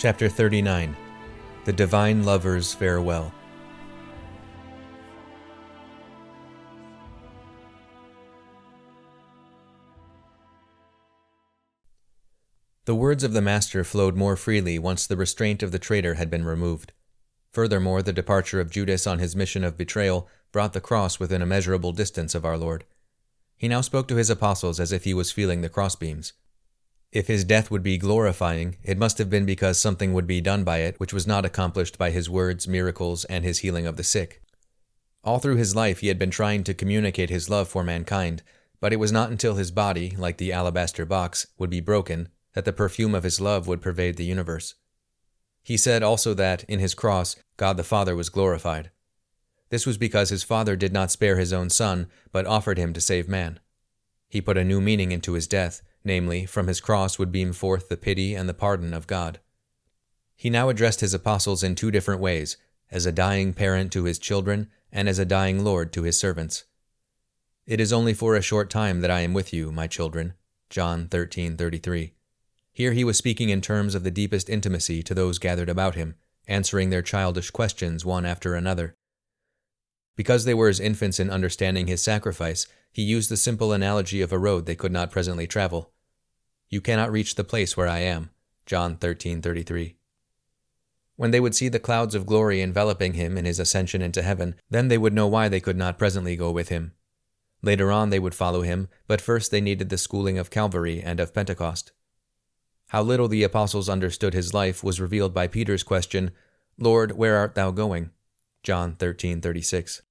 Chapter 39 The Divine Lover's Farewell. The words of the Master flowed more freely once the restraint of the traitor had been removed. Furthermore, the departure of Judas on his mission of betrayal brought the cross within a measurable distance of our Lord. He now spoke to his apostles as if he was feeling the crossbeams. If his death would be glorifying, it must have been because something would be done by it which was not accomplished by his words, miracles, and his healing of the sick. All through his life he had been trying to communicate his love for mankind, but it was not until his body, like the alabaster box, would be broken that the perfume of his love would pervade the universe. He said also that, in his cross, God the Father was glorified. This was because his Father did not spare his own Son, but offered him to save man. He put a new meaning into his death, namely, from his cross would beam forth the pity and the pardon of God. He now addressed his apostles in two different ways as a dying parent to his children, and as a dying Lord to his servants. It is only for a short time that I am with you, my children. John 13:33. Here he was speaking in terms of the deepest intimacy to those gathered about him, answering their childish questions one after another. Because they were as infants in understanding his sacrifice, he used the simple analogy of a road they could not presently travel. You cannot reach the place where I am. John 13:33. When they would see the clouds of glory enveloping him in his ascension into heaven, then they would know why they could not presently go with him. Later on they would follow him, but first they needed the schooling of Calvary and of Pentecost. How little the apostles understood his life was revealed by Peter's question, Lord, where art thou going? John 13:36.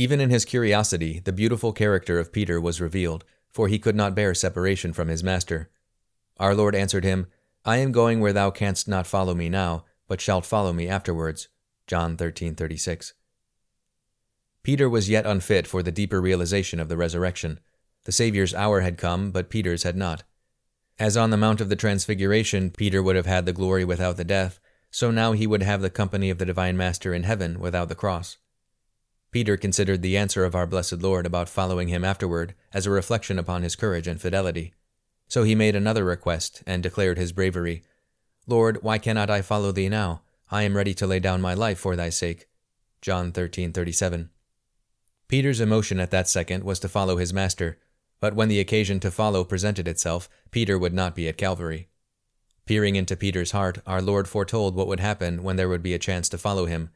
Even in his curiosity, the beautiful character of Peter was revealed, for he could not bear separation from his master. Our Lord answered him, I am going where thou canst not follow me now, but shalt follow me afterwards. John 13:36. Peter was yet unfit for the deeper realization of the resurrection. The Saviour's hour had come, but Peter's had not. As on the Mount of the Transfiguration, Peter would have had the glory without the death, so now he would have the company of the Divine Master in heaven without the cross. Peter considered the answer of our blessed Lord about following him afterward as a reflection upon his courage and fidelity. So he made another request and declared his bravery. Lord, why cannot I follow thee now? I am ready to lay down my life for thy sake. John 13:37. Peter's emotion at that second was to follow his master, but when the occasion to follow presented itself, Peter would not be at Calvary. Peering into Peter's heart, our Lord foretold what would happen when there would be a chance to follow him.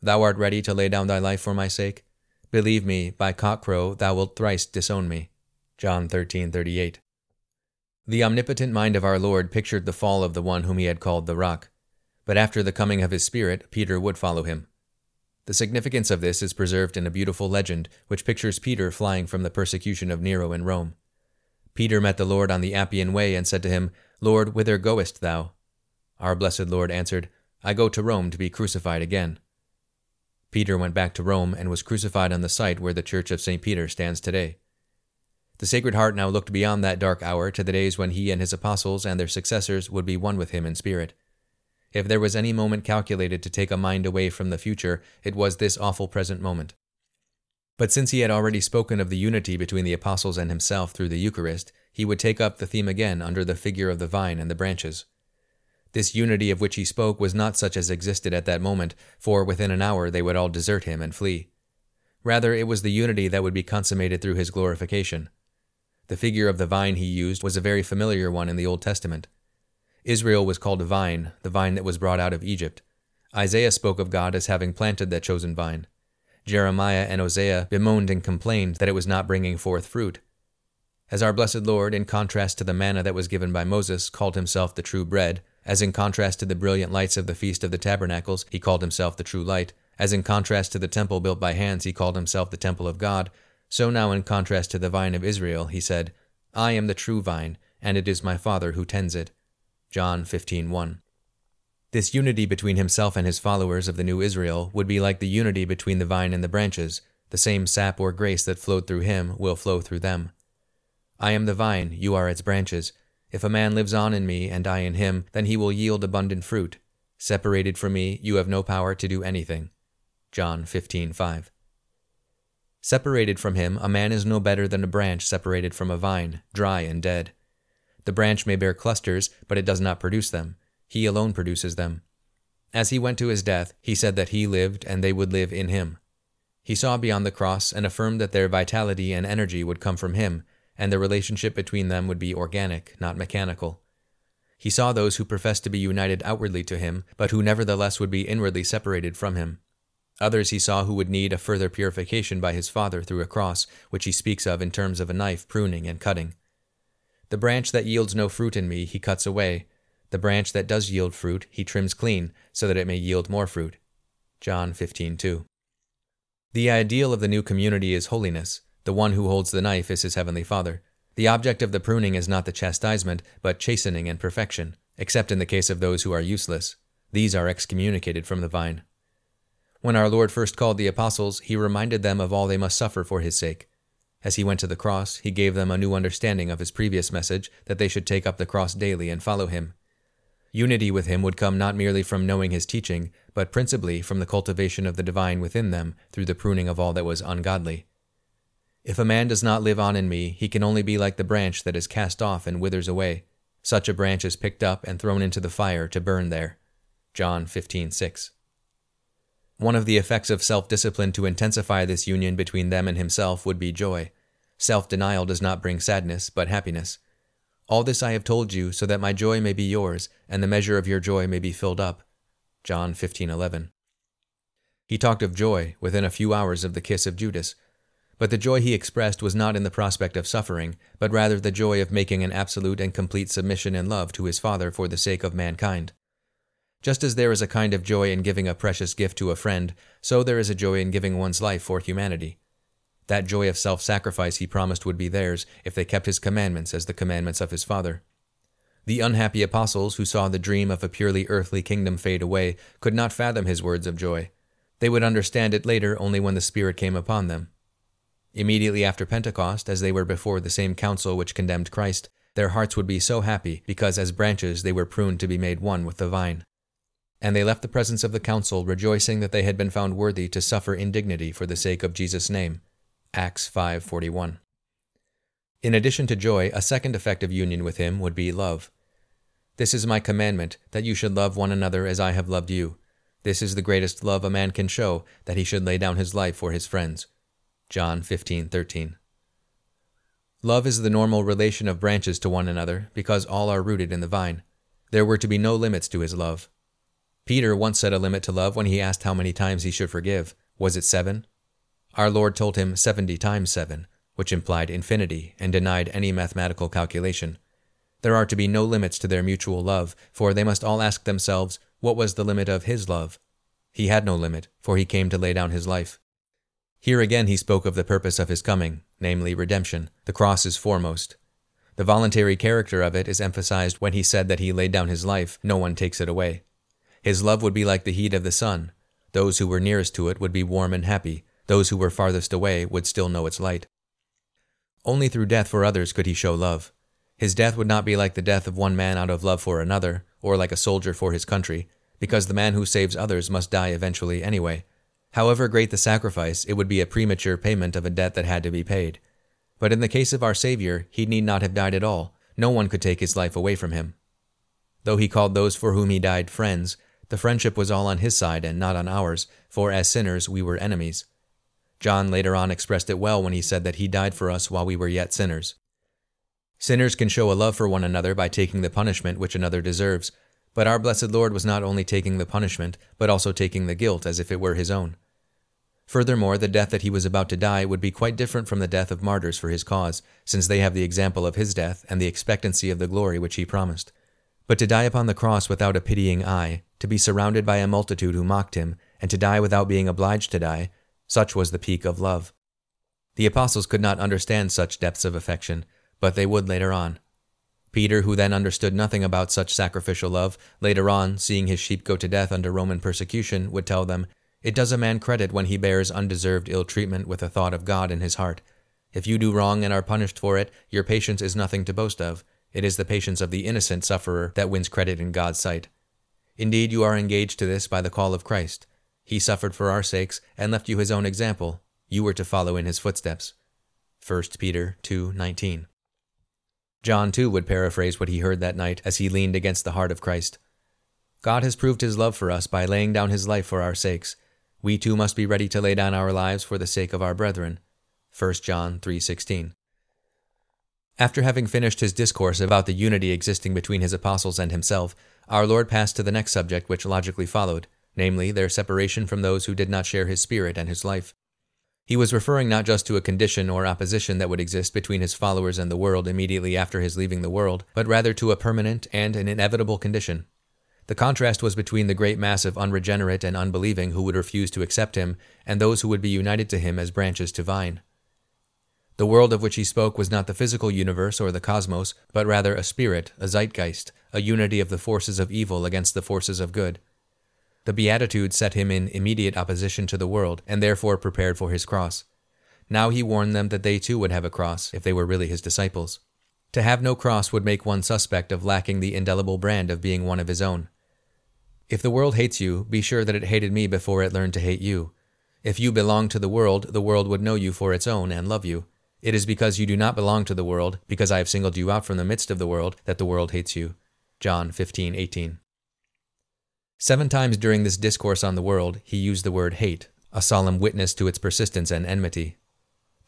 Thou art ready to lay down thy life for my sake? Believe me, by cockcrow thou wilt thrice disown me. John 13:38. The omnipotent mind of our Lord pictured the fall of the one whom he had called the rock. But after the coming of his Spirit, Peter would follow him. The significance of this is preserved in a beautiful legend which pictures Peter flying from the persecution of Nero in Rome. Peter met the Lord on the Appian Way and said to him, Lord, whither goest thou? Our blessed Lord answered, I go to Rome to be crucified again. Peter went back to Rome and was crucified on the site where the Church of St. Peter stands today. The Sacred Heart now looked beyond that dark hour to the days when he and his apostles and their successors would be one with him in spirit. If there was any moment calculated to take a mind away from the future, it was this awful present moment. But since he had already spoken of the unity between the apostles and himself through the Eucharist, he would take up the theme again under the figure of the vine and the branches. This unity of which he spoke was not such as existed at that moment, for within an hour they would all desert him and flee. Rather, it was the unity that would be consummated through his glorification. The figure of the vine he used was a very familiar one in the Old Testament. Israel was called a vine, the vine that was brought out of Egypt. Isaiah spoke of God as having planted that chosen vine. Jeremiah and Hosea bemoaned and complained that it was not bringing forth fruit. As our blessed Lord, in contrast to the manna that was given by Moses, called himself the true bread, as in contrast to the brilliant lights of the Feast of the Tabernacles, he called himself the true light, as in contrast to the temple built by hands, he called himself the temple of God, so now in contrast to the vine of Israel, he said, I am the true vine, and it is my Father who tends it. John 15:1. This unity between himself and his followers of the new Israel would be like the unity between the vine and the branches. The same sap or grace that flowed through him will flow through them. I am the vine, you are its branches. If a man lives on in me and I in him, then he will yield abundant fruit. Separated from me, you have no power to do anything. John 15:5. Separated from him, a man is no better than a branch separated from a vine, dry and dead. The branch may bear clusters, but it does not produce them. He alone produces them. As he went to his death, he said that he lived and they would live in him. He saw beyond the cross and affirmed that their vitality and energy would come from him, and the relationship between them would be organic, not mechanical. He saw those who professed to be united outwardly to him, but who nevertheless would be inwardly separated from him. Others he saw who would need a further purification by his Father through a cross, which he speaks of in terms of a knife pruning and cutting. The branch that yields no fruit in me he cuts away. The branch that does yield fruit he trims clean, so that it may yield more fruit. John 15:2. The ideal of the new community is holiness. The one who holds the knife is his heavenly Father. The object of the pruning is not the chastisement, but chastening and perfection, except in the case of those who are useless. These are excommunicated from the vine. When our Lord first called the apostles, he reminded them of all they must suffer for his sake. As he went to the cross, he gave them a new understanding of his previous message that they should take up the cross daily and follow him. Unity with him would come not merely from knowing his teaching, but principally from the cultivation of the divine within them through the pruning of all that was ungodly. If a man does not live on in me, he can only be like the branch that is cast off and withers away. Such a branch is picked up and thrown into the fire to burn there. John 15:6. One of the effects of self discipline to intensify this union between them and himself would be joy. Self denial does not bring sadness, but happiness. All this I have told you, so that my joy may be yours, and the measure of your joy may be filled up. John 15:11. He talked of joy within a few hours of the kiss of Judas, but the joy he expressed was not in the prospect of suffering, but rather the joy of making an absolute and complete submission and love to his Father for the sake of mankind. Just as there is a kind of joy in giving a precious gift to a friend, so there is a joy in giving one's life for humanity. That joy of self sacrifice he promised would be theirs if they kept his commandments as the commandments of his Father. The unhappy apostles who saw the dream of a purely earthly kingdom fade away could not fathom his words of joy. They would understand it later only when the Spirit came upon them. Immediately after Pentecost, as they were before the same council which condemned Christ, their hearts would be so happy because as branches they were pruned to be made one with the vine. And they left the presence of the council, rejoicing that they had been found worthy to suffer indignity for the sake of Jesus' name. Acts 5:41. In addition to joy, a second effect of union with him would be love. This is my commandment, that you should love one another as I have loved you. This is the greatest love a man can show, that he should lay down his life for his friends. John 15:13. Love is the normal relation of branches to one another, because all are rooted in the vine. There were to be no limits to his love. Peter once set a limit to love when he asked how many times he should forgive. Was it seven? Our Lord told him seventy times seven, which implied infinity and denied any mathematical calculation. There are to be no limits to their mutual love, for they must all ask themselves, what was the limit of his love? He had no limit, for he came to lay down his life. Here again he spoke of the purpose of his coming, namely redemption. The cross is foremost. The voluntary character of it is emphasized when he said that he laid down his life, no one takes it away. His love would be like the heat of the sun. Those who were nearest to it would be warm and happy. Those who were farthest away would still know its light. Only through death for others could he show love. His death would not be like the death of one man out of love for another, or like a soldier for his country, because the man who saves others must die eventually anyway. However great the sacrifice, it would be a premature payment of a debt that had to be paid. But in the case of our Savior, he need not have died at all. No one could take his life away from him. Though he called those for whom he died friends, the friendship was all on his side and not on ours, for as sinners we were enemies. John later on expressed it well when he said that he died for us while we were yet sinners. Sinners can show a love for one another by taking the punishment which another deserves, but our blessed Lord was not only taking the punishment, but also taking the guilt as if it were his own. Furthermore, the death that he was about to die would be quite different from the death of martyrs for his cause, since they have the example of his death and the expectancy of the glory which he promised. But to die upon the cross without a pitying eye, to be surrounded by a multitude who mocked him, and to die without being obliged to die, such was the peak of love. The apostles could not understand such depths of affection, but they would later on. Peter, who then understood nothing about such sacrificial love, later on, seeing his sheep go to death under Roman persecution, would tell them, It does a man credit when he bears undeserved ill treatment with a thought of God in his heart. If you do wrong and are punished for it, your patience is nothing to boast of. It is the patience of the innocent sufferer that wins credit in God's sight. Indeed, you are engaged to this by the call of Christ. He suffered for our sakes and left you his own example. You were to follow in his footsteps. 1 Peter 2:19. John too would paraphrase what he heard that night as he leaned against the heart of Christ. God has proved his love for us by laying down his life for our sakes. We too must be ready to lay down our lives for the sake of our brethren. 1 John 3:16. After having finished his discourse about the unity existing between his apostles and himself, our Lord passed to the next subject which logically followed, namely their separation from those who did not share his spirit and his life. He was referring not just to a condition or opposition that would exist between his followers and the world immediately after his leaving the world, but rather to a permanent and an inevitable condition. The contrast was between the great mass of unregenerate and unbelieving who would refuse to accept him and those who would be united to him as branches to vine. The world of which he spoke was not the physical universe or the cosmos, but rather a spirit, a zeitgeist, a unity of the forces of evil against the forces of good. The Beatitudes set him in immediate opposition to the world, and therefore prepared for his cross. Now he warned them that they too would have a cross, if they were really his disciples. To have no cross would make one suspect of lacking the indelible brand of being one of his own. If the world hates you, be sure that it hated me before it learned to hate you. If you belong to the world, the world would know you for its own and love you. It is because you do not belong to the world, because I have singled you out from the midst of the world, that the world hates you. John 15:18. Seven times during this discourse on the world, he used the word hate, a solemn witness to its persistence and enmity.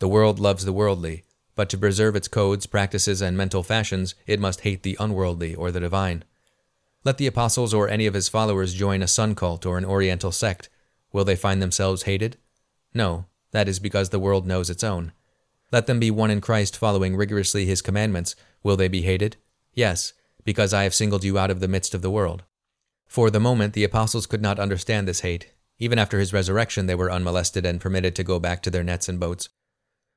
The world loves the worldly, but to preserve its codes, practices, and mental fashions, it must hate the unworldly or the divine. Let the apostles or any of his followers join a sun cult or an oriental sect. Will they find themselves hated? No, that is because the world knows its own. Let them be one in Christ following rigorously his commandments. Will they be hated? Yes, because I have singled you out of the midst of the world. For the moment, the apostles could not understand this hate. Even after his resurrection, they were unmolested and permitted to go back to their nets and boats.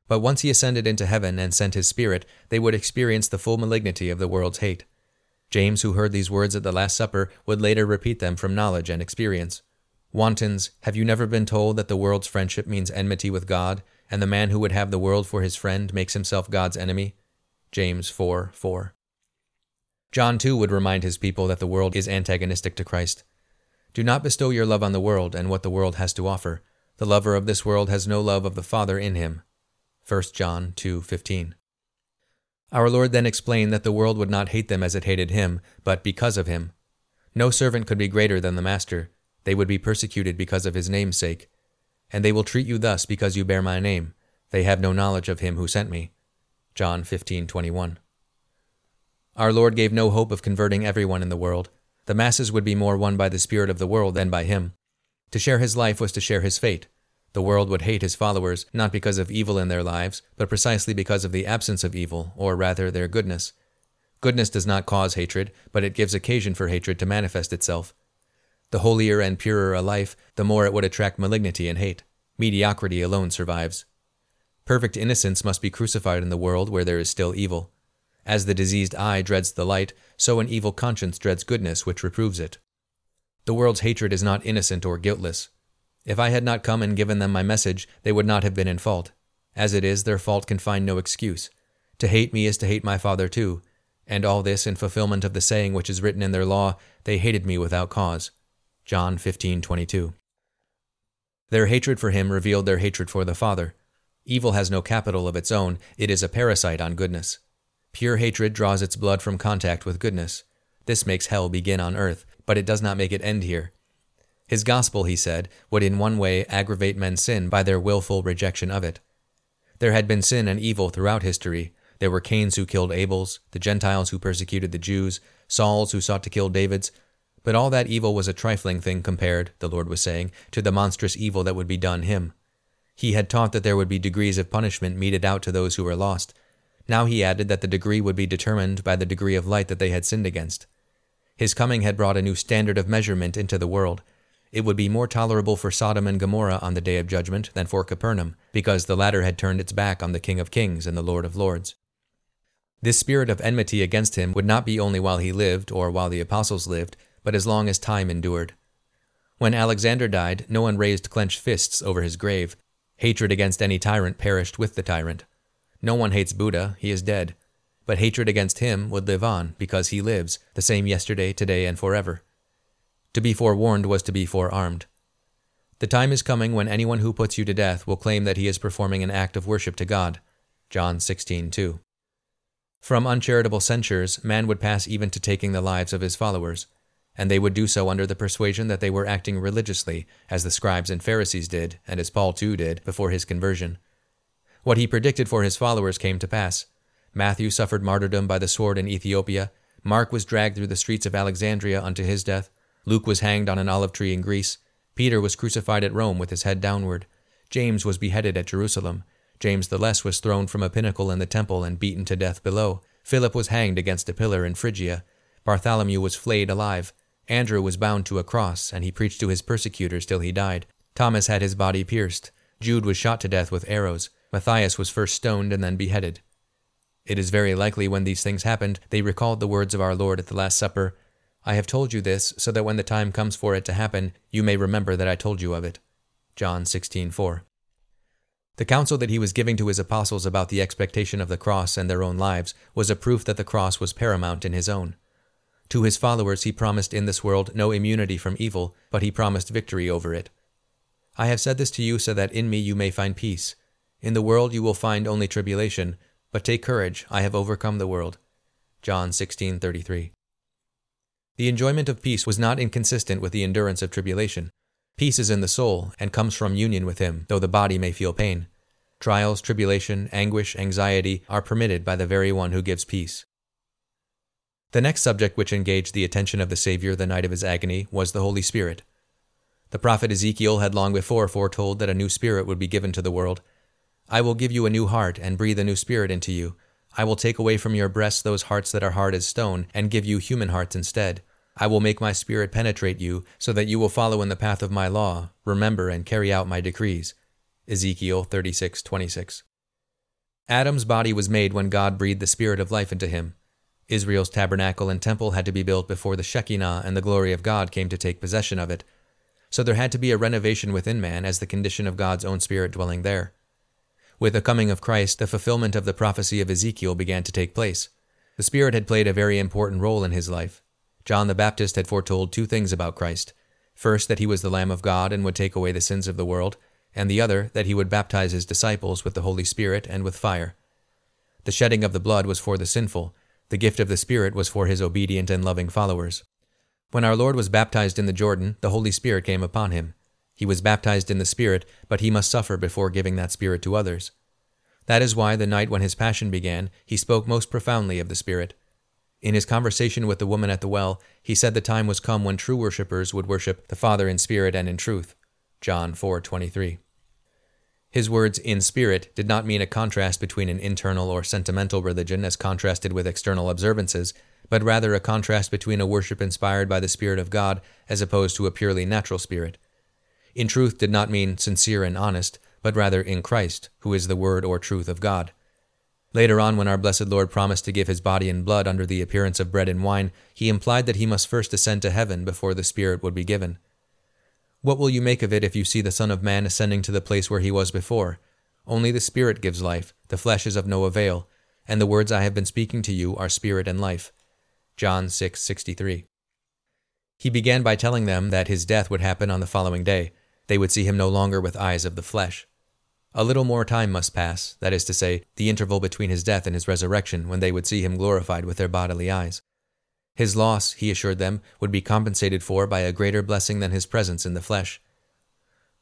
But once he ascended into heaven and sent his Spirit, they would experience the full malignity of the world's hate. James, who heard these words at the Last Supper, would later repeat them from knowledge and experience. Wantons, have you never been told that the world's friendship means enmity with God, and the man who would have the world for his friend makes himself God's enemy? James 4 4. John too would remind his people that the world is antagonistic to Christ. Do not bestow your love on the world and what the world has to offer. The lover of this world has no love of the Father in him. 1 John 2:15. Our Lord then explained that the world would not hate them as it hated him, but because of him. No servant could be greater than the master. They would be persecuted because of his name's sake. And they will treat you thus because you bear my name. They have no knowledge of him who sent me. John 15:21. Our Lord gave no hope of converting everyone in the world. The masses would be more won by the spirit of the world than by him. To share his life was to share his fate. The world would hate his followers, not because of evil in their lives, but precisely because of the absence of evil, or rather their goodness. Goodness does not cause hatred, but it gives occasion for hatred to manifest itself. The holier and purer a life, the more it would attract malignity and hate. Mediocrity alone survives. Perfect innocence must be crucified in the world where there is still evil. As the diseased eye dreads the light, so an evil conscience dreads goodness which reproves it. The world's hatred is not innocent or guiltless. If I had not come and given them my message, they would not have been in fault. As it is, their fault can find no excuse. To hate me is to hate my Father too, and all this in fulfillment of the saying which is written in their law, they hated me without cause. John 15:22. Their hatred for him revealed their hatred for the Father. Evil has no capital of its own, it is a parasite on goodness. Pure hatred draws its blood from contact with goodness. This makes hell begin on earth, but it does not make it end here. His gospel, he said, would in one way aggravate men's sin by their wilful rejection of it. There had been sin and evil throughout history. There were Cains who killed Abel's, the Gentiles who persecuted the Jews, Sauls who sought to kill David's. But all that evil was a trifling thing compared, the Lord was saying, to the monstrous evil that would be done him. He had taught that there would be degrees of punishment meted out to those who were lost, now he added that the degree would be determined by the degree of light that they had sinned against. His coming had brought a new standard of measurement into the world. It would be more tolerable for Sodom and Gomorrah on the day of judgment than for Capernaum, because the latter had turned its back on the King of Kings and the Lord of Lords. This spirit of enmity against him would not be only while he lived or while the apostles lived, but as long as time endured. When Alexander died, no one raised clenched fists over his grave. Hatred against any tyrant perished with the tyrant. No one hates Buddha, he is dead. But hatred against him would live on, because he lives, the same yesterday, today, and forever. To be forewarned was to be forearmed. The time is coming when anyone who puts you to death will claim that he is performing an act of worship to God. John 16:2. From uncharitable censures, man would pass even to taking the lives of his followers. and they would do so under the persuasion that they were acting religiously, as the scribes and Pharisees did, and as Paul too did, before his conversion. What he predicted for his followers came to pass. Matthew suffered martyrdom by the sword in Ethiopia, Mark was dragged through the streets of Alexandria unto his death, Luke was hanged on an olive tree in Greece, Peter was crucified at Rome with his head downward, James was beheaded at Jerusalem, James the Less was thrown from a pinnacle in the temple and beaten to death below, Philip was hanged against a pillar in Phrygia, Bartholomew was flayed alive, Andrew was bound to a cross, and he preached to his persecutors till he died. Thomas had his body pierced. Jude was shot to death with arrows. Matthias was first stoned and then beheaded. It is very likely when these things happened, they recalled the words of our Lord at the Last Supper I have told you this, so that when the time comes for it to happen, you may remember that I told you of it. John 16:4. The counsel that he was giving to his apostles about the expectation of the cross and their own lives was a proof that the cross was paramount in his own. To his followers he promised in this world no immunity from evil, but he promised victory over it. I have said this to you so that in me you may find peace. In the world you will find only tribulation, but take courage, I have overcome the world. John 16:33. The enjoyment of peace was not inconsistent with the endurance of tribulation. Peace is in the soul and comes from union with him, though the body may feel pain. Trials, tribulation, anguish, anxiety are permitted by the very one who gives peace. The next subject which engaged the attention of the Savior the night of his agony was the Holy Spirit. The prophet Ezekiel had long before foretold that a new spirit would be given to the world. I will give you a new heart and breathe a new spirit into you. I will take away from your breasts those hearts that are hard as stone and give you human hearts instead. I will make my spirit penetrate you so that you will follow in the path of my law, remember and carry out my decrees. Ezekiel 36:26. Adam's body was made when God breathed the spirit of life into him. Israel's tabernacle and temple had to be built before the Shekinah and the glory of God came to take possession of it. So there had to be a renovation within man as the condition of God's own spirit dwelling there. With the coming of Christ, the fulfillment of the prophecy of Ezekiel began to take place. The Spirit had played a very important role in his life. John the Baptist had foretold two things about Christ first, that he was the Lamb of God and would take away the sins of the world, and the other, that he would baptize his disciples with the Holy Spirit and with fire. The shedding of the blood was for the sinful, the gift of the Spirit was for his obedient and loving followers. When our Lord was baptized in the Jordan, the Holy Spirit came upon him. He was baptized in the Spirit, but he must suffer before giving that Spirit to others. That is why the night when his passion began, he spoke most profoundly of the Spirit. In his conversation with the woman at the well, he said the time was come when true worshippers would worship the Father in spirit and in truth. John 4:23. His words in spirit did not mean a contrast between an internal or sentimental religion as contrasted with external observances, but rather a contrast between a worship inspired by the Spirit of God as opposed to a purely natural spirit. In truth did not mean sincere and honest, but rather in Christ, who is the Word or truth of God. Later on, when our blessed Lord promised to give his body and blood under the appearance of bread and wine, he implied that he must first ascend to heaven before the Spirit would be given. What will you make of it if you see the Son of Man ascending to the place where he was before? Only the Spirit gives life, the flesh is of no avail, and the words I have been speaking to you are spirit and life. John 6:63. He began by telling them that his death would happen on the following day. They would see him no longer with eyes of the flesh. A little more time must pass, that is to say, the interval between his death and his resurrection, when they would see him glorified with their bodily eyes. His loss, he assured them, would be compensated for by a greater blessing than his presence in the flesh.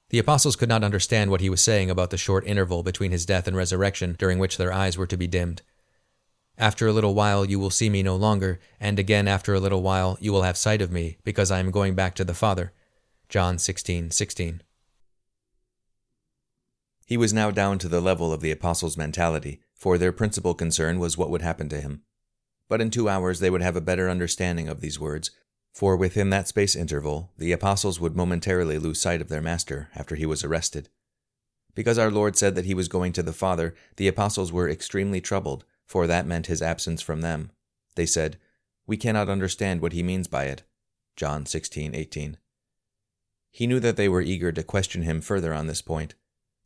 The apostles could not understand what he was saying about the short interval between his death and resurrection during which their eyes were to be dimmed. After a little while you will see me no longer, and again after a little while you will have sight of me, because I am going back to the Father. John 16, 16. He was now down to the level of the apostles' mentality, for their principal concern was what would happen to him. But in two hours they would have a better understanding of these words, for within that space interval the apostles would momentarily lose sight of their Master after he was arrested. Because our Lord said that he was going to the Father, the apostles were extremely troubled, for that meant his absence from them. They said, We cannot understand what he means by it. John 16:18. He knew that they were eager to question him further on this point.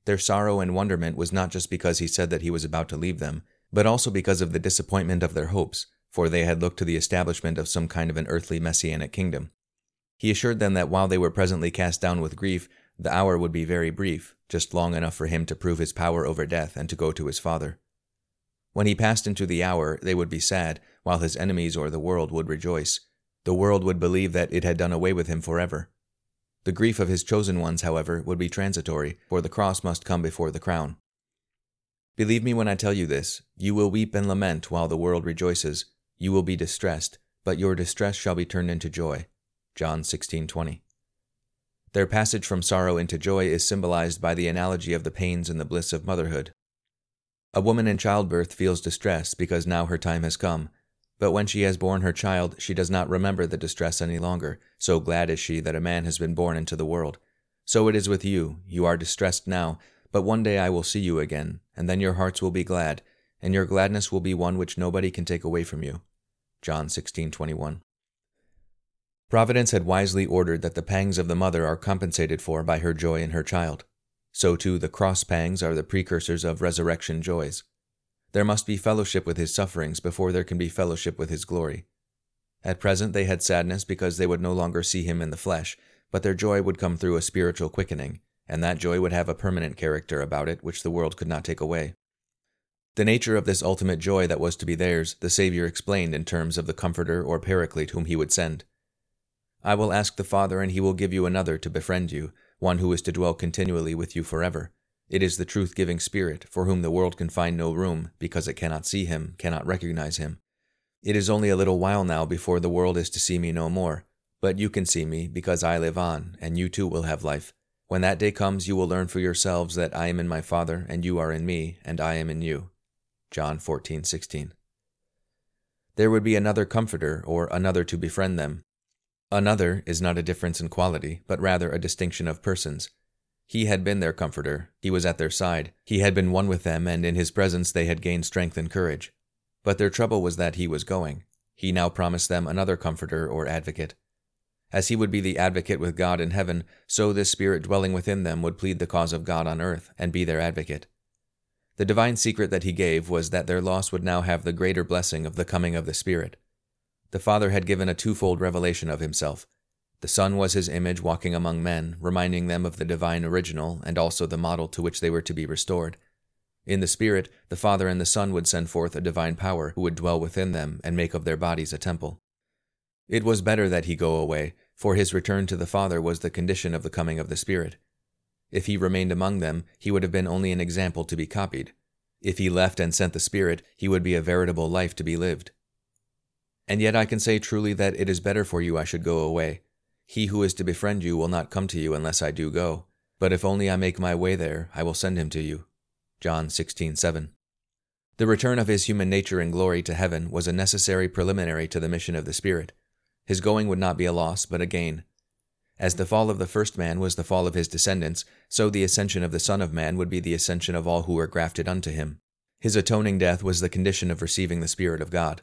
Their sorrow and wonderment was not just because he said that he was about to leave them, but also because of the disappointment of their hopes, for they had looked to the establishment of some kind of an earthly messianic kingdom. He assured them that while they were presently cast down with grief, the hour would be very brief, just long enough for him to prove his power over death and to go to his Father. When he passed into the hour, they would be sad, while his enemies or the world would rejoice. The world would believe that it had done away with him forever. The grief of his chosen ones, however, would be transitory, for the cross must come before the crown. Believe me when I tell you this you will weep and lament while the world rejoices, you will be distressed, but your distress shall be turned into joy. John 16:20. Their passage from sorrow into joy is symbolized by the analogy of the pains and the bliss of motherhood. A woman in childbirth feels distress because now her time has come, but when she has borne her child, she does not remember the distress any longer, so glad is she that a man has been born into the world. So it is with you, you are distressed now, but one day I will see you again, and then your hearts will be glad, and your gladness will be one which nobody can take away from you. John 16:21. Providence had wisely ordered that the pangs of the mother are compensated for by her joy in her child. So too the cross pangs are the precursors of resurrection joys. There must be fellowship with his sufferings before there can be fellowship with his glory. At present they had sadness because they would no longer see him in the flesh, but their joy would come through a spiritual quickening, and that joy would have a permanent character about it which the world could not take away. The nature of this ultimate joy that was to be theirs, the Saviour explained in terms of the Comforter or Paraclete whom he would send. I will ask the Father, and he will give you another to befriend you, one who is to dwell continually with you forever. It is the truth giving Spirit, for whom the world can find no room, because it cannot see him, cannot recognize him. It is only a little while now before the world is to see me no more, but you can see me, because I live on, and you too will have life. When that day comes, you will learn for yourselves that I am in my Father, and you are in me, and I am in you. John 14:16. There would be another comforter, or another to befriend them. Another is not a difference in quality, but rather a distinction of persons. He had been their comforter, he was at their side, he had been one with them, and in his presence they had gained strength and courage. But their trouble was that he was going. He now promised them another comforter or advocate. As he would be the advocate with God in heaven, so this Spirit dwelling within them would plead the cause of God on earth and be their advocate. The divine secret that he gave was that their loss would now have the greater blessing of the coming of the Spirit. The Father had given a twofold revelation of himself. The Son was his image walking among men, reminding them of the divine original and also the model to which they were to be restored. In the Spirit, the Father and the Son would send forth a divine power who would dwell within them and make of their bodies a temple. It was better that he go away, for his return to the Father was the condition of the coming of the Spirit. If he remained among them, he would have been only an example to be copied. If he left and sent the Spirit, he would be a veritable life to be lived. And yet I can say truly that it is better for you I should go away. He who is to befriend you will not come to you unless I do go. But if only I make my way there, I will send him to you. John 16:7. The return of his human nature in glory to heaven was a necessary preliminary to the mission of the Spirit. His going would not be a loss, but a gain. As the fall of the first man was the fall of his descendants, so the ascension of the Son of Man would be the ascension of all who were grafted unto him. His atoning death was the condition of receiving the Spirit of God.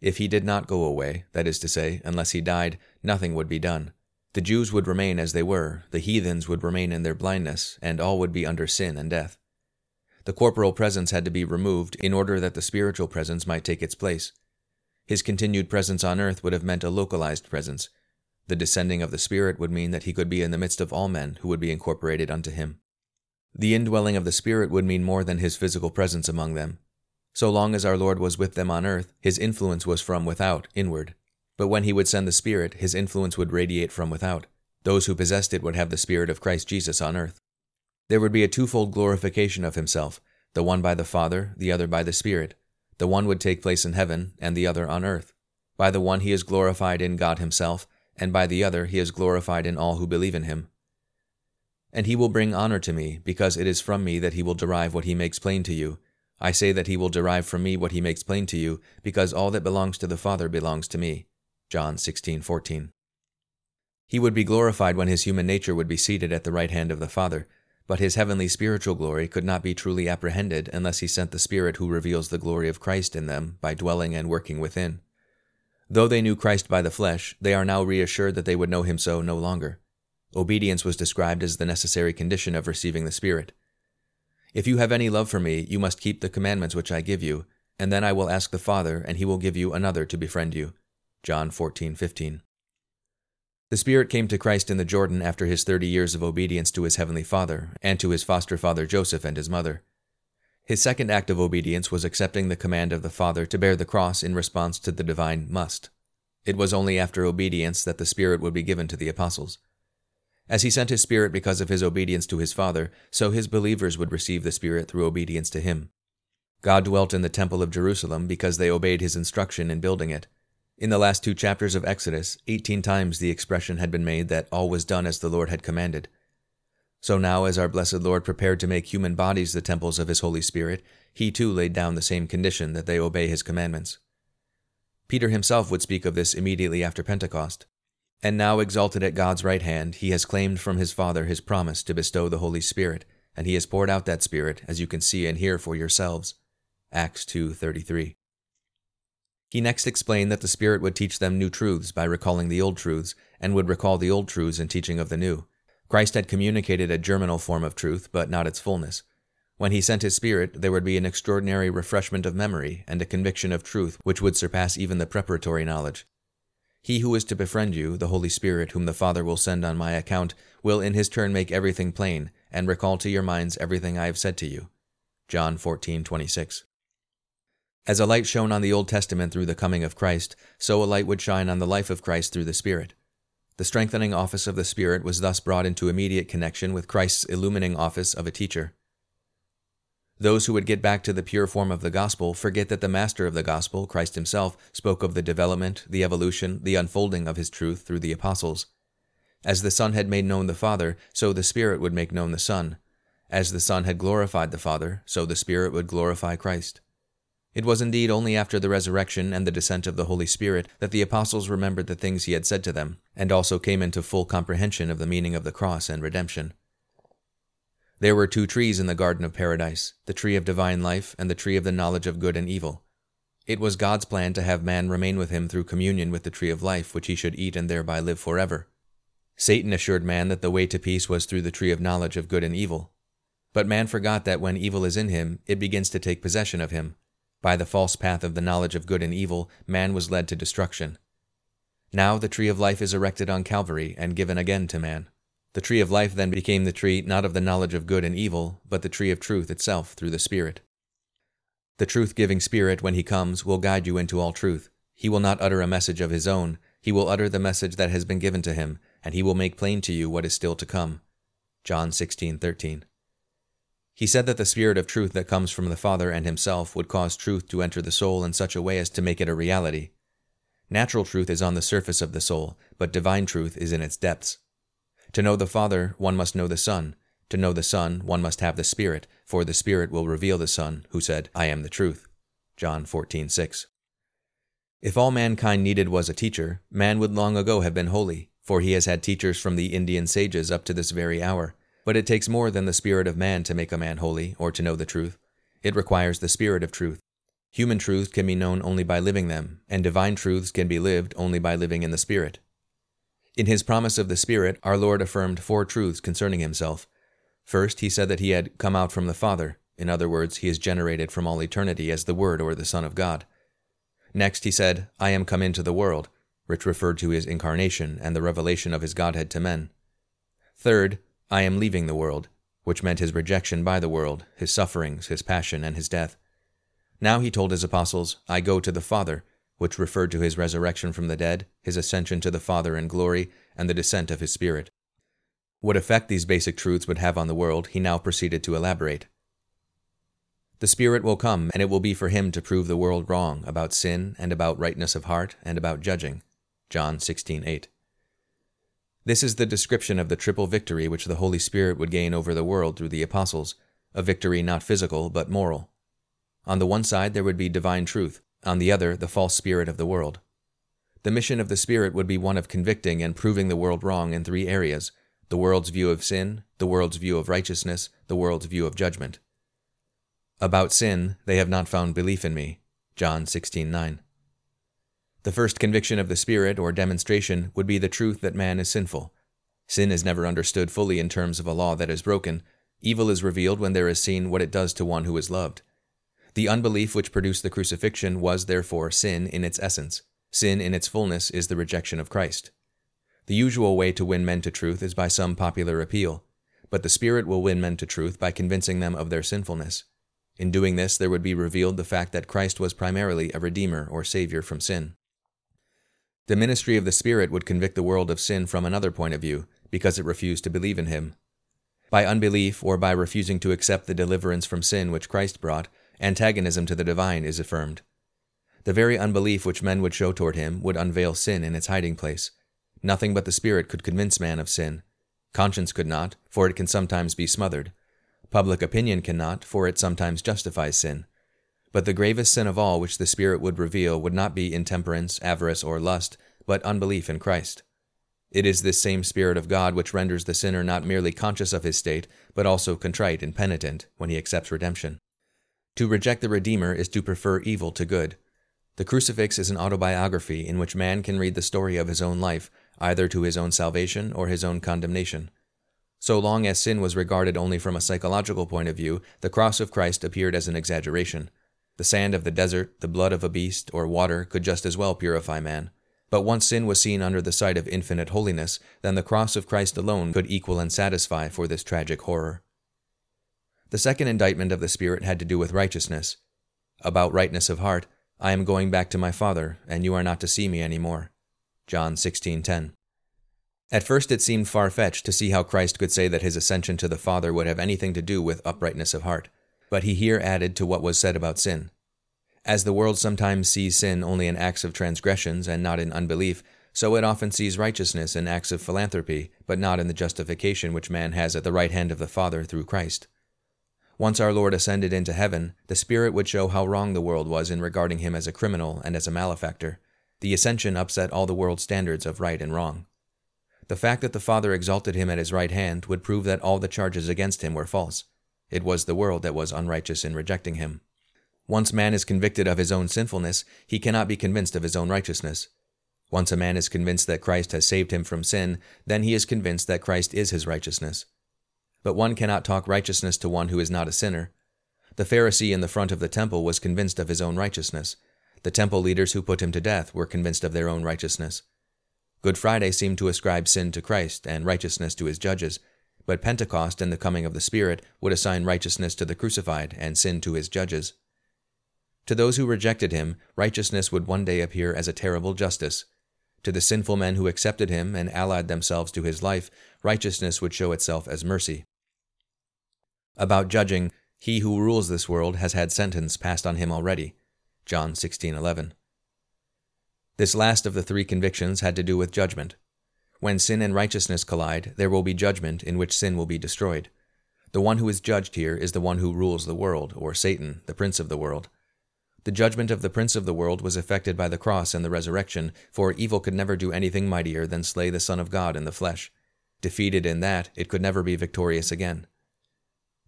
If he did not go away, that is to say, unless he died, nothing would be done. The Jews would remain as they were, the heathens would remain in their blindness, and all would be under sin and death. The corporal presence had to be removed in order that the spiritual presence might take its place. His continued presence on earth would have meant a localized presence. The descending of the Spirit would mean that he could be in the midst of all men who would be incorporated unto him. The indwelling of the Spirit would mean more than his physical presence among them. So long as our Lord was with them on earth, his influence was from without, inward. But when he would send the Spirit, his influence would radiate from without. Those who possessed it would have the Spirit of Christ Jesus on earth. There would be a twofold glorification of himself, the one by the Father, the other by the Spirit. The one would take place in heaven, and the other on earth. By the one he is glorified in God himself, and by the other he is glorified in all who believe in him. And he will bring honor to me, because it is from me that he will derive what he makes plain to you. I say that he will derive from me what he makes plain to you, because all that belongs to the Father belongs to me. John 16:14. He would be glorified when his human nature would be seated at the right hand of the Father, but his heavenly spiritual glory could not be truly apprehended unless he sent the Spirit who reveals the glory of Christ in them by dwelling and working within. Though they knew Christ by the flesh, they are now reassured that they would know him so no longer. Obedience was described as the necessary condition of receiving the Spirit. If you have any love for me, you must keep the commandments which I give you, and then I will ask the Father, and he will give you another to befriend you. John 14:15. The Spirit came to Christ in the Jordan after his thirty years of obedience to his heavenly Father, and to his foster father Joseph and his mother. His second act of obedience was accepting the command of the Father to bear the cross in response to the divine must. It was only after obedience that the Spirit would be given to the apostles. As he sent his Spirit because of his obedience to his Father, so his believers would receive the Spirit through obedience to him. God dwelt in the Temple of Jerusalem because they obeyed his instruction in building it. In the last two chapters of Exodus, eighteen times the expression had been made that all was done as the Lord had commanded. So now, as our blessed Lord prepared to make human bodies the temples of his Holy Spirit, he too laid down the same condition that they obey his commandments. Peter himself would speak of this immediately after Pentecost. And now, exalted at God's right hand, he has claimed from his Father his promise to bestow the Holy Spirit, and he has poured out that Spirit, as you can see and hear for yourselves. Acts 2:33. He next explained that the Spirit would teach them new truths by recalling the old truths, and would recall the old truths in teaching of the new. Christ had communicated a germinal form of truth, but not its fullness. When he sent his Spirit, there would be an extraordinary refreshment of memory and a conviction of truth which would surpass even the preparatory knowledge. He who is to befriend you, the Holy Spirit, whom the Father will send on my account, will in his turn make everything plain, and recall to your minds everything I have said to you. John 14:26. As a light shone on the Old Testament through the coming of Christ, so a light would shine on the life of Christ through the Spirit. The strengthening office of the Spirit was thus brought into immediate connection with Christ's illumining office of a teacher. Those who would get back to the pure form of the gospel forget that the master of the gospel, Christ himself, spoke of the development, the evolution, the unfolding of his truth through the apostles. As the Son had made known the Father, so the Spirit would make known the Son. As the Son had glorified the Father, so the Spirit would glorify Christ. It was indeed only after the resurrection and the descent of the Holy Spirit that the apostles remembered the things he had said to them, and also came into full comprehension of the meaning of the cross and redemption. There were two trees in the Garden of Paradise the tree of divine life and the tree of the knowledge of good and evil. It was God's plan to have man remain with him through communion with the tree of life, which he should eat and thereby live forever. Satan assured man that the way to peace was through the tree of knowledge of good and evil. But man forgot that when evil is in him, it begins to take possession of him. By the false path of the knowledge of good and evil, man was led to destruction. Now the tree of life is erected on Calvary and given again to man. The tree of life then became the tree not of the knowledge of good and evil, but the tree of truth itself through the Spirit. The truth giving Spirit, when He comes, will guide you into all truth. He will not utter a message of His own, He will utter the message that has been given to Him, and He will make plain to you what is still to come. John 16:13. He said that the Spirit of truth that comes from the Father and Himself would cause truth to enter the soul in such a way as to make it a reality. Natural truth is on the surface of the soul, but divine truth is in its depths. To know the Father, one must know the Son. To know the Son, one must have the Spirit, for the Spirit will reveal the Son, who said, I am the truth. John 14:6. If all mankind needed was a teacher, man would long ago have been holy, for he has had teachers from the Indian sages up to this very hour. But it takes more than the spirit of man to make a man holy, or to know the truth. It requires the spirit of truth. Human truths can be known only by living them, and divine truths can be lived only by living in the Spirit. In his promise of the Spirit, our Lord affirmed four truths concerning himself. First, he said that he had come out from the Father. In other words, he is generated from all eternity as the Word or the Son of God. Next, he said, I am come into the world, which referred to his incarnation and the revelation of his Godhead to men. Third, I am leaving the world, which meant his rejection by the world, his sufferings, his passion, and his death. Now he told his apostles, I go to the Father, which referred to his resurrection from the dead, his ascension to the Father in glory, and the descent of his Spirit. What effect these basic truths would have on the world, he now proceeded to elaborate. The Spirit will come, and it will be for him to prove the world wrong about sin, and about rightness of heart, and about judging. John 16:8. This is the description of the triple victory which the Holy Spirit would gain over the world through the apostles, a victory not physical, but moral. On the one side there would be divine truth, on the other, the false spirit of the world. The mission of the Spirit would be one of convicting and proving the world wrong in three areas the world's view of sin, the world's view of righteousness, the world's view of judgment. About sin, they have not found belief in me. John 16:9. The first conviction of the Spirit, or demonstration, would be the truth that man is sinful. Sin is never understood fully in terms of a law that is broken. Evil is revealed when there is seen what it does to one who is loved. The unbelief which produced the crucifixion was therefore sin in its essence. Sin in its fullness is the rejection of Christ. The usual way to win men to truth is by some popular appeal, but the Spirit will win men to truth by convincing them of their sinfulness. In doing this, there would be revealed the fact that Christ was primarily a Redeemer or Savior from sin. The ministry of the Spirit would convict the world of sin from another point of view, because it refused to believe in him. By unbelief or by refusing to accept the deliverance from sin which Christ brought, antagonism to the divine is affirmed. The very unbelief which men would show toward him would unveil sin in its hiding place. Nothing but the Spirit could convince man of sin. Conscience could not, for it can sometimes be smothered. Public opinion cannot, for it sometimes justifies sin. But the gravest sin of all which the Spirit would reveal would not be intemperance, avarice, or lust, but unbelief in Christ. It is this same Spirit of God which renders the sinner not merely conscious of his state, but also contrite and penitent when he accepts redemption. To reject the Redeemer is to prefer evil to good. The crucifix is an autobiography in which man can read the story of his own life, either to his own salvation or his own condemnation. So long as sin was regarded only from a psychological point of view, the cross of Christ appeared as an exaggeration. The sand of the desert, the blood of a beast, or water could just as well purify man. But once sin was seen under the sight of infinite holiness, then the cross of Christ alone could equal and satisfy for this tragic horror. The second indictment of the Spirit had to do with righteousness. About rightness of heart, I am going back to my Father, and you are not to see me any more. John 16:10. At first it seemed far-fetched to see how Christ could say that his ascension to the Father would have anything to do with uprightness of heart but he here added to what was said about sin. As the world sometimes sees sin only in acts of transgressions and not in unbelief, so it often sees righteousness in acts of philanthropy, but not in the justification which man has at the right hand of the Father through Christ. Once our Lord ascended into heaven, the Spirit would show how wrong the world was in regarding him as a criminal and as a malefactor. The ascension upset all the world's standards of right and wrong. The fact that the Father exalted him at his right hand would prove that all the charges against him were false. It was the world that was unrighteous in rejecting him. Once man is convicted of his own sinfulness, he cannot be convinced of his own righteousness. Once a man is convinced that Christ has saved him from sin, then he is convinced that Christ is his righteousness. But one cannot talk righteousness to one who is not a sinner. The Pharisee in the front of the temple was convinced of his own righteousness. The temple leaders who put him to death were convinced of their own righteousness. Good Friday seemed to ascribe sin to Christ and righteousness to his judges, but Pentecost and the coming of the Spirit would assign righteousness to the crucified and sin to his judges. To those who rejected him, righteousness would one day appear as a terrible justice. To the sinful men who accepted him and allied themselves to his life, righteousness would show itself as mercy. About judging, he who rules this world has had sentence passed on him already. John 16:11. This last of the three convictions had to do with judgment. When sin and righteousness collide, there will be judgment in which sin will be destroyed. The one who is judged here is the one who rules the world, or Satan, the prince of the world. The judgment of the prince of the world was effected by the cross and the resurrection, for evil could never do anything mightier than slay the Son of God in the flesh. Defeated in that, it could never be victorious again.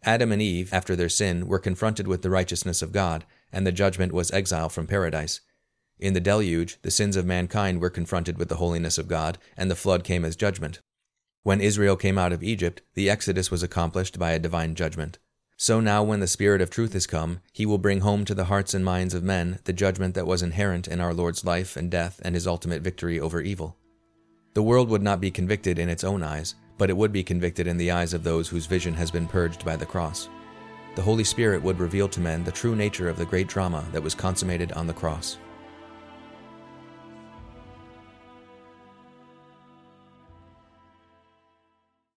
Adam and Eve, after their sin, were confronted with the righteousness of God, and the judgment was exile from paradise. In the deluge, the sins of mankind were confronted with the holiness of God, and the flood came as judgment. When Israel came out of Egypt, the exodus was accomplished by a divine judgment. So now, when the Spirit of truth is come, he will bring home to the hearts and minds of men the judgment that was inherent in our Lord's life and death and his ultimate victory over evil. The world would not be convicted in its own eyes, but it would be convicted in the eyes of those whose vision has been purged by the cross. The Holy Spirit would reveal to men the true nature of the great drama that was consummated on the cross.